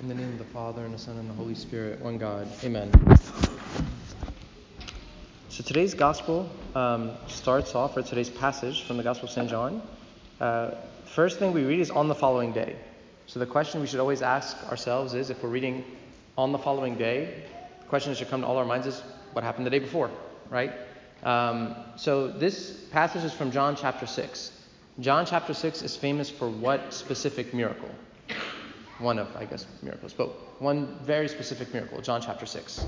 In the name of the Father, and the Son, and the Holy Spirit, one God. Amen. So today's gospel um, starts off, or today's passage from the Gospel of St. John. Uh, first thing we read is on the following day. So the question we should always ask ourselves is if we're reading on the following day, the question that should come to all our minds is what happened the day before, right? Um, so this passage is from John chapter 6. John chapter 6 is famous for what specific miracle? One of, I guess, miracles, but one very specific miracle, John chapter 6.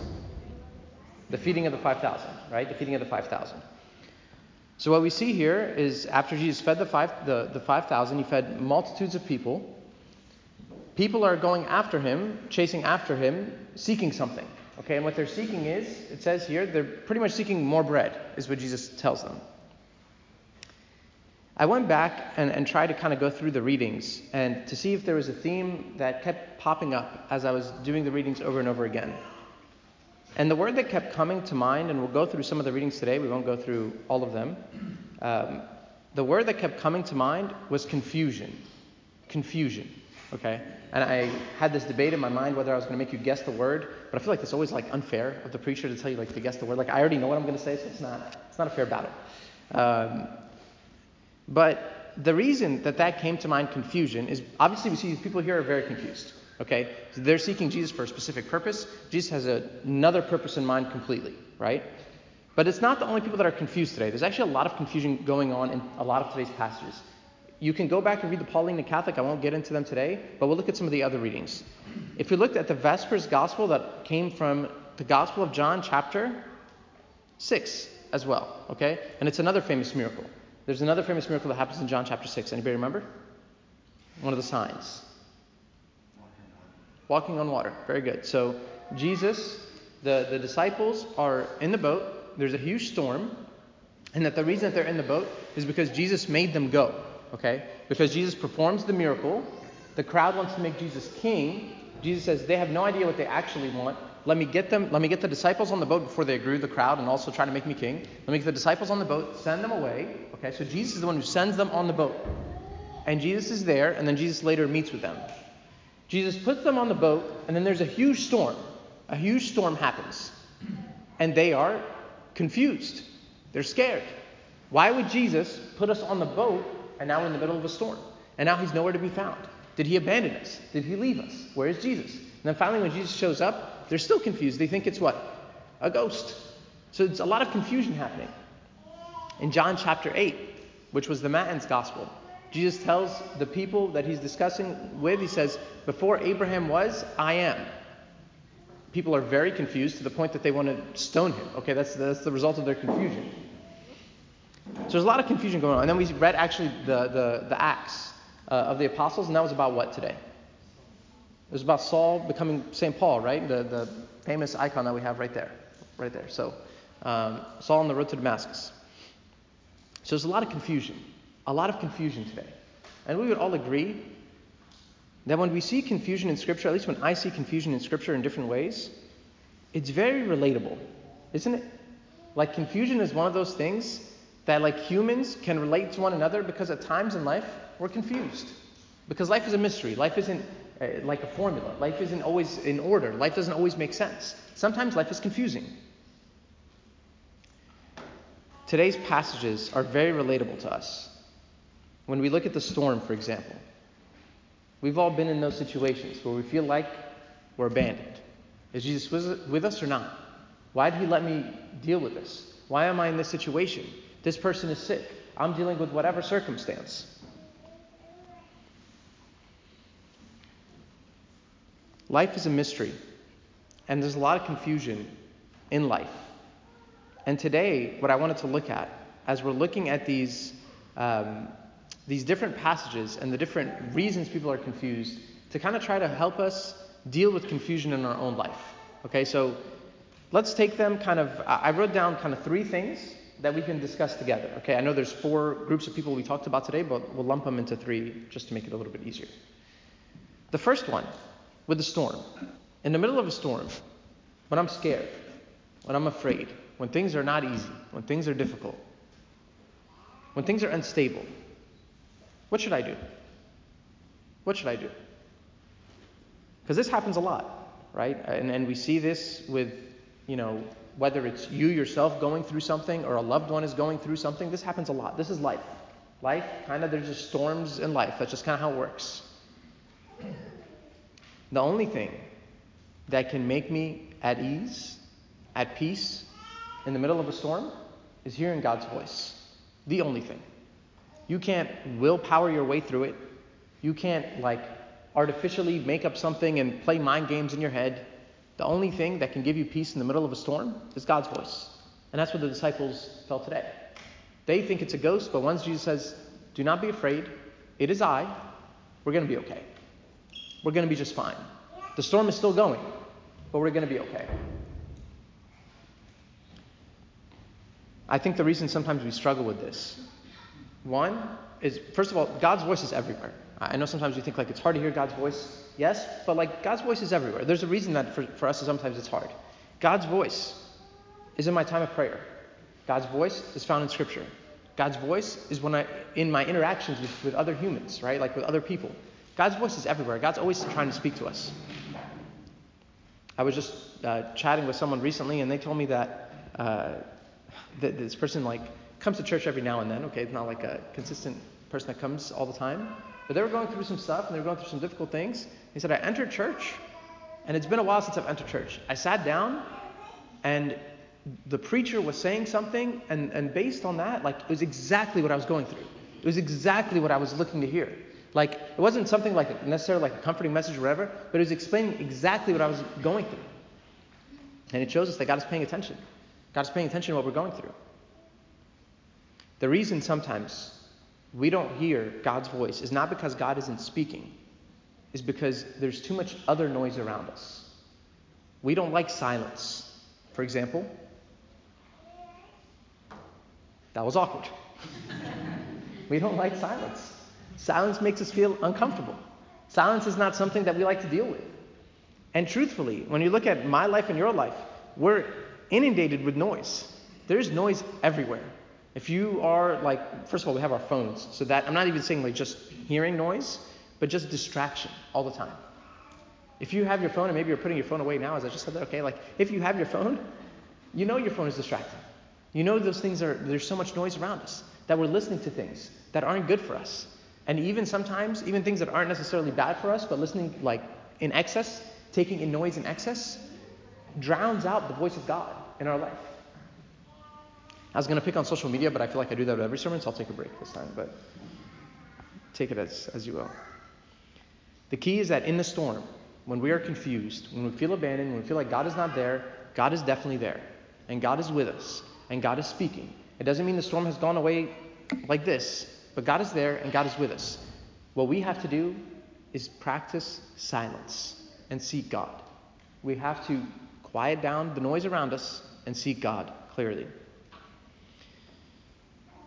The feeding of the 5,000, right? The feeding of the 5,000. So what we see here is after Jesus fed the, five, the, the 5,000, he fed multitudes of people. People are going after him, chasing after him, seeking something. Okay, and what they're seeking is, it says here, they're pretty much seeking more bread, is what Jesus tells them. I went back and, and tried to kind of go through the readings and to see if there was a theme that kept popping up as I was doing the readings over and over again. And the word that kept coming to mind, and we'll go through some of the readings today, we won't go through all of them. Um, the word that kept coming to mind was confusion. Confusion. Okay? And I had this debate in my mind whether I was going to make you guess the word, but I feel like it's always like unfair of the preacher to tell you like to guess the word. Like I already know what I'm going to say, so it's not it's not a fair battle. Um, but the reason that that came to mind confusion is obviously we see these people here are very confused. Okay? So they're seeking Jesus for a specific purpose. Jesus has a, another purpose in mind completely, right? But it's not the only people that are confused today. There's actually a lot of confusion going on in a lot of today's passages. You can go back and read the Pauline and Catholic. I won't get into them today, but we'll look at some of the other readings. If we looked at the Vespers Gospel that came from the Gospel of John, chapter 6 as well, okay? And it's another famous miracle. There's another famous miracle that happens in John chapter 6. Anybody remember? One of the signs. Walking on water. Very good. So Jesus, the, the disciples are in the boat. There's a huge storm. And that the reason that they're in the boat is because Jesus made them go. Okay? Because Jesus performs the miracle. The crowd wants to make Jesus king. Jesus says they have no idea what they actually want. Let me get them, let me get the disciples on the boat before they agree with the crowd and also try to make me king. Let me get the disciples on the boat, send them away. Okay, so Jesus is the one who sends them on the boat. And Jesus is there, and then Jesus later meets with them. Jesus puts them on the boat, and then there's a huge storm. A huge storm happens. And they are confused. They're scared. Why would Jesus put us on the boat and now we're in the middle of a storm? And now he's nowhere to be found. Did he abandon us? Did he leave us? Where is Jesus? And then finally, when Jesus shows up, they're still confused. They think it's what? A ghost. So it's a lot of confusion happening. In John chapter 8, which was the Matins gospel, Jesus tells the people that he's discussing with, he says, Before Abraham was, I am. People are very confused to the point that they want to stone him. Okay, that's, that's the result of their confusion. So there's a lot of confusion going on. And then we read actually the, the, the Acts uh, of the Apostles, and that was about what today? It was about Saul becoming St. Paul, right? The, the famous icon that we have right there. Right there. So, um, Saul on the road to Damascus. So there's a lot of confusion. A lot of confusion today. And we would all agree that when we see confusion in Scripture, at least when I see confusion in Scripture in different ways, it's very relatable, isn't it? Like, confusion is one of those things that, like, humans can relate to one another because at times in life, we're confused. Because life is a mystery. Life isn't uh, like a formula. Life isn't always in order. Life doesn't always make sense. Sometimes life is confusing. Today's passages are very relatable to us. When we look at the storm, for example, we've all been in those situations where we feel like we're abandoned. Is Jesus with us or not? Why did he let me deal with this? Why am I in this situation? This person is sick. I'm dealing with whatever circumstance. Life is a mystery, and there's a lot of confusion in life. And today, what I wanted to look at, as we're looking at these, um, these different passages and the different reasons people are confused, to kind of try to help us deal with confusion in our own life. Okay, so let's take them kind of, I wrote down kind of three things that we can discuss together. Okay, I know there's four groups of people we talked about today, but we'll lump them into three just to make it a little bit easier. The first one with a storm. In the middle of a storm, when I'm scared, when I'm afraid, when things are not easy, when things are difficult, when things are unstable, what should I do? What should I do? Because this happens a lot, right? And, and we see this with, you know, whether it's you yourself going through something or a loved one is going through something, this happens a lot. This is life. Life, kind of, there's just storms in life. That's just kind of how it works. The only thing that can make me at ease, at peace, in the middle of a storm is hearing God's voice. The only thing. You can't willpower your way through it. You can't, like, artificially make up something and play mind games in your head. The only thing that can give you peace in the middle of a storm is God's voice. And that's what the disciples felt today. They think it's a ghost, but once Jesus says, Do not be afraid, it is I, we're going to be okay. We're going to be just fine. The storm is still going, but we're going to be okay. I think the reason sometimes we struggle with this, one is, first of all, God's voice is everywhere. I know sometimes you think like it's hard to hear God's voice. Yes, but like God's voice is everywhere. There's a reason that for, for us sometimes it's hard. God's voice is in my time of prayer. God's voice is found in Scripture. God's voice is when I in my interactions with, with other humans, right? Like with other people. God's voice is everywhere. God's always trying to speak to us. I was just uh, chatting with someone recently, and they told me that, uh, that this person like comes to church every now and then. Okay, it's not like a consistent person that comes all the time, but they were going through some stuff and they were going through some difficult things. He said, I entered church, and it's been a while since I've entered church. I sat down, and the preacher was saying something, and, and based on that, like it was exactly what I was going through. It was exactly what I was looking to hear. Like it wasn't something like necessarily like a comforting message or whatever, but it was explaining exactly what I was going through. And it shows us that God is paying attention. God is paying attention to what we're going through. The reason sometimes we don't hear God's voice is not because God isn't speaking, is because there's too much other noise around us. We don't like silence. For example, that was awkward. we don't like silence. Silence makes us feel uncomfortable. Silence is not something that we like to deal with. And truthfully, when you look at my life and your life, we're inundated with noise. There's noise everywhere. If you are like, first of all, we have our phones, so that I'm not even saying like just hearing noise, but just distraction all the time. If you have your phone and maybe you're putting your phone away now, as I just said that, okay, like if you have your phone, you know your phone is distracting. You know those things are, there's so much noise around us that we're listening to things that aren't good for us. And even sometimes, even things that aren't necessarily bad for us, but listening like in excess, taking in noise in excess, drowns out the voice of God in our life. I was going to pick on social media, but I feel like I do that with every sermon, so I'll take a break this time. But take it as, as you will. The key is that in the storm, when we are confused, when we feel abandoned, when we feel like God is not there, God is definitely there. And God is with us. And God is speaking. It doesn't mean the storm has gone away like this, but God is there and God is with us. What we have to do is practice silence and seek God. We have to quiet down the noise around us and seek God clearly.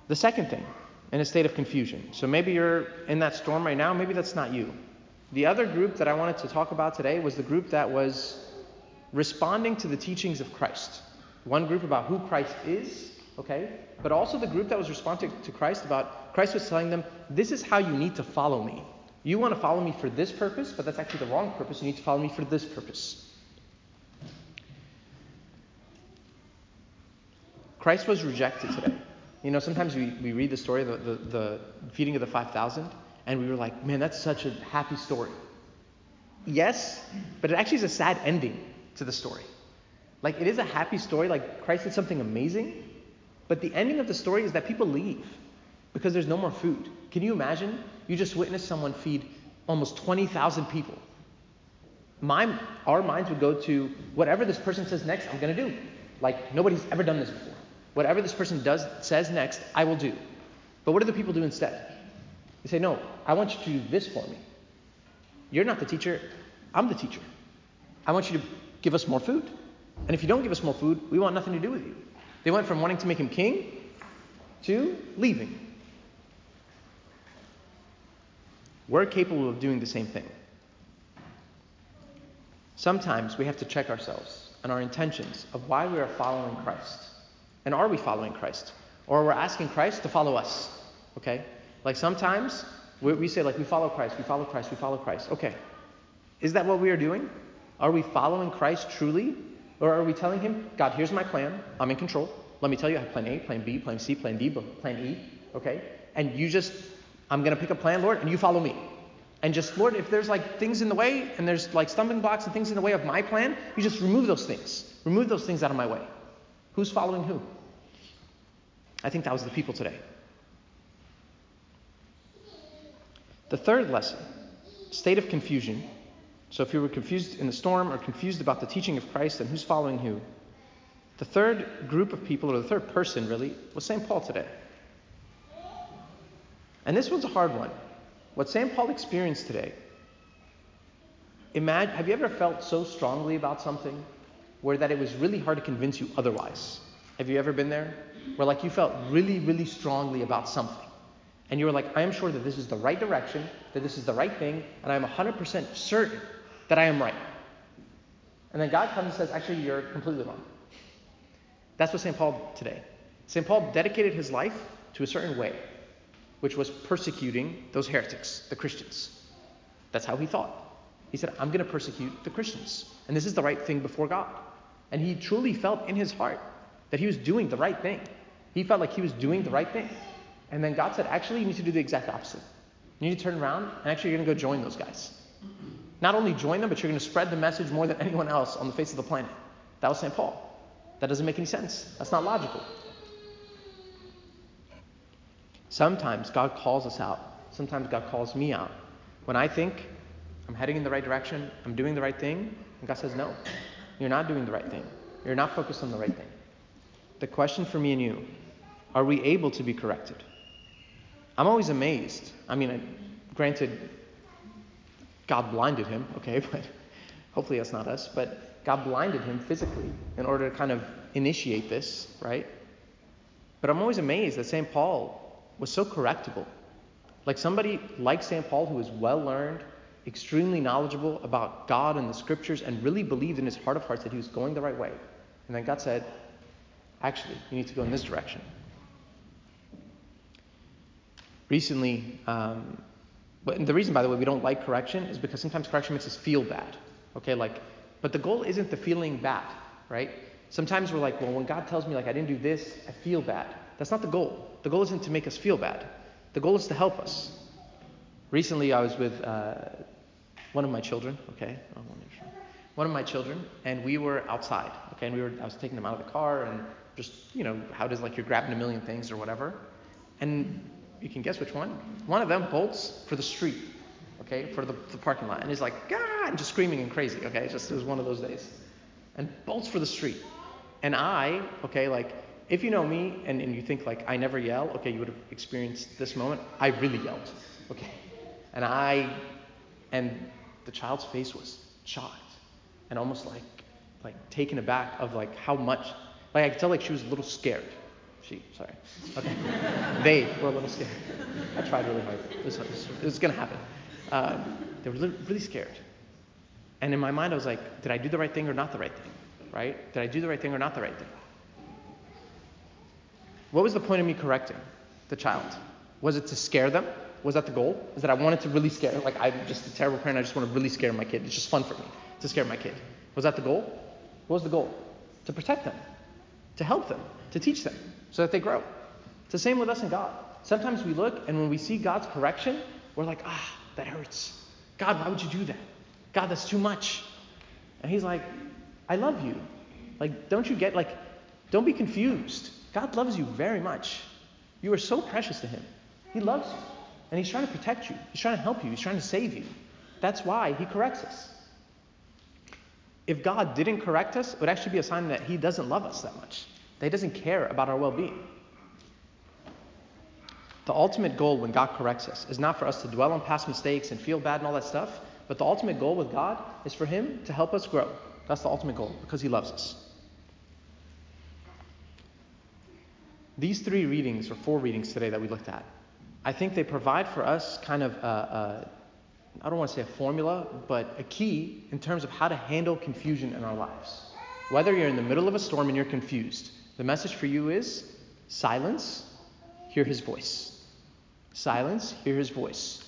The second thing, in a state of confusion. So maybe you're in that storm right now, maybe that's not you. The other group that I wanted to talk about today was the group that was responding to the teachings of Christ. One group about who Christ is, okay? But also the group that was responding to Christ about Christ was telling them, this is how you need to follow me. You want to follow me for this purpose, but that's actually the wrong purpose. You need to follow me for this purpose. Christ was rejected today. You know, sometimes we, we read the story, the, the, the feeding of the 5,000, and we were like, man, that's such a happy story. Yes, but it actually is a sad ending to the story. Like, it is a happy story, like Christ did something amazing, but the ending of the story is that people leave because there's no more food. Can you imagine? You just witnessed someone feed almost 20,000 people. My, our minds would go to whatever this person says next, I'm going to do. Like, nobody's ever done this before. Whatever this person does says next, I will do. But what do the people do instead? They say, No, I want you to do this for me. You're not the teacher, I'm the teacher. I want you to give us more food. And if you don't give us more food, we want nothing to do with you. They went from wanting to make him king to leaving. We're capable of doing the same thing. Sometimes we have to check ourselves and our intentions of why we are following Christ. And are we following Christ? Or we're asking Christ to follow us. Okay? Like sometimes we, we say, like, we follow Christ, we follow Christ, we follow Christ. Okay. Is that what we are doing? Are we following Christ truly? Or are we telling him, God, here's my plan. I'm in control. Let me tell you, I have plan A, plan B, plan C, plan D, plan E. Okay? And you just, I'm going to pick a plan, Lord, and you follow me. And just, Lord, if there's like things in the way and there's like stumbling blocks and things in the way of my plan, you just remove those things. Remove those things out of my way. Who's following who? I think that was the people today. The third lesson state of confusion. So if you were confused in the storm or confused about the teaching of Christ, then who's following who? The third group of people, or the third person really, was St. Paul today. And this one's a hard one. What St. Paul experienced today, imagine, have you ever felt so strongly about something where that it was really hard to convince you otherwise? Have you ever been there? Where like you felt really, really strongly about something. And you were like, I am sure that this is the right direction, that this is the right thing, and I am 100% certain that I am right. And then God comes and says, actually, you're completely wrong. That's what St. Paul did today. St. Paul dedicated his life to a certain way, which was persecuting those heretics, the Christians. That's how he thought. He said, I'm going to persecute the Christians. And this is the right thing before God. And he truly felt in his heart that he was doing the right thing. He felt like he was doing the right thing. And then God said, actually, you need to do the exact opposite. You need to turn around and actually you're going to go join those guys. Not only join them, but you're going to spread the message more than anyone else on the face of the planet. That was St. Paul. That doesn't make any sense. That's not logical. Sometimes God calls us out. Sometimes God calls me out. When I think I'm heading in the right direction, I'm doing the right thing, and God says, no, you're not doing the right thing. You're not focused on the right thing. The question for me and you are we able to be corrected? I'm always amazed. I mean, granted, God blinded him, okay, but hopefully that's not us. But God blinded him physically in order to kind of initiate this, right? But I'm always amazed that St. Paul was so correctable. Like somebody like St. Paul who was well learned, extremely knowledgeable about God and the scriptures, and really believed in his heart of hearts that he was going the right way. And then God said, actually, you need to go in this direction. Recently, um, but the reason, by the way, we don't like correction is because sometimes correction makes us feel bad. Okay, like, but the goal isn't the feeling bad, right? Sometimes we're like, well, when God tells me like I didn't do this, I feel bad. That's not the goal. The goal isn't to make us feel bad. The goal is to help us. Recently, I was with uh, one of my children. Okay, one of my children, and we were outside. Okay, and we were I was taking them out of the car and just you know how does like you're grabbing a million things or whatever, and you can guess which one. One of them bolts for the street, okay, for the, the parking lot, and he's like, ah, and just screaming and crazy, okay, it just it was one of those days, and bolts for the street. And I, okay, like if you know me and, and you think like I never yell, okay, you would have experienced this moment. I really yelled, okay, and I, and the child's face was shocked and almost like like taken aback of like how much, like I could tell like she was a little scared she, sorry. Okay. they were a little scared. I tried really hard. It was, was going to happen. Uh, they were really scared. And in my mind, I was like, did I do the right thing or not the right thing? Right? Did I do the right thing or not the right thing? What was the point of me correcting the child? Was it to scare them? Was that the goal? Is that I wanted to really scare, like I'm just a terrible parent, I just want to really scare my kid. It's just fun for me to scare my kid. Was that the goal? What was the goal? To protect them, to help them, to teach them so that they grow. It's the same with us and God. Sometimes we look and when we see God's correction, we're like, ah, that hurts. God, why would you do that? God, that's too much. And He's like, I love you. Like, don't you get, like, don't be confused. God loves you very much. You are so precious to Him. He loves you. And He's trying to protect you, He's trying to help you, He's trying to save you. That's why He corrects us. If God didn't correct us, it would actually be a sign that He doesn't love us that much that He doesn't care about our well being. The ultimate goal when God corrects us is not for us to dwell on past mistakes and feel bad and all that stuff, but the ultimate goal with God is for Him to help us grow. That's the ultimate goal because He loves us. These three readings, or four readings today that we looked at, I think they provide for us kind of a, a I don't want to say a formula, but a key in terms of how to handle confusion in our lives. Whether you're in the middle of a storm and you're confused, the message for you is silence, hear his voice. Silence, hear his voice.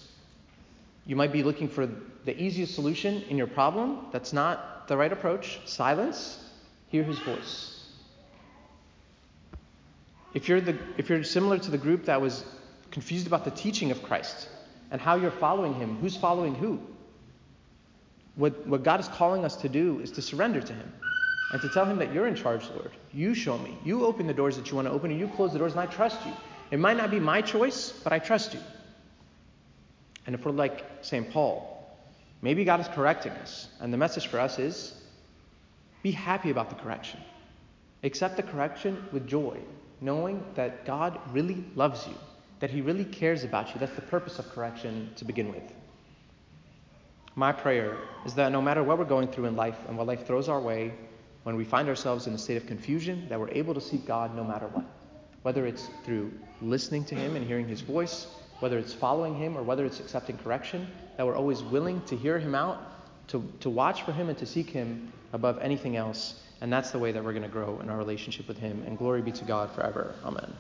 You might be looking for the easiest solution in your problem. That's not the right approach. Silence, hear his voice. If you're, the, if you're similar to the group that was confused about the teaching of Christ and how you're following him, who's following who? What, what God is calling us to do is to surrender to him and to tell him that you're in charge, Lord. You show me. You open the doors that you want to open, and you close the doors, and I trust you. It might not be my choice, but I trust you. And if we're like St. Paul, maybe God is correcting us, and the message for us is be happy about the correction. Accept the correction with joy, knowing that God really loves you, that He really cares about you. That's the purpose of correction to begin with. My prayer is that no matter what we're going through in life and what life throws our way, when we find ourselves in a state of confusion, that we're able to seek God no matter what. Whether it's through listening to Him and hearing His voice, whether it's following Him or whether it's accepting correction, that we're always willing to hear Him out, to, to watch for Him, and to seek Him above anything else. And that's the way that we're going to grow in our relationship with Him. And glory be to God forever. Amen.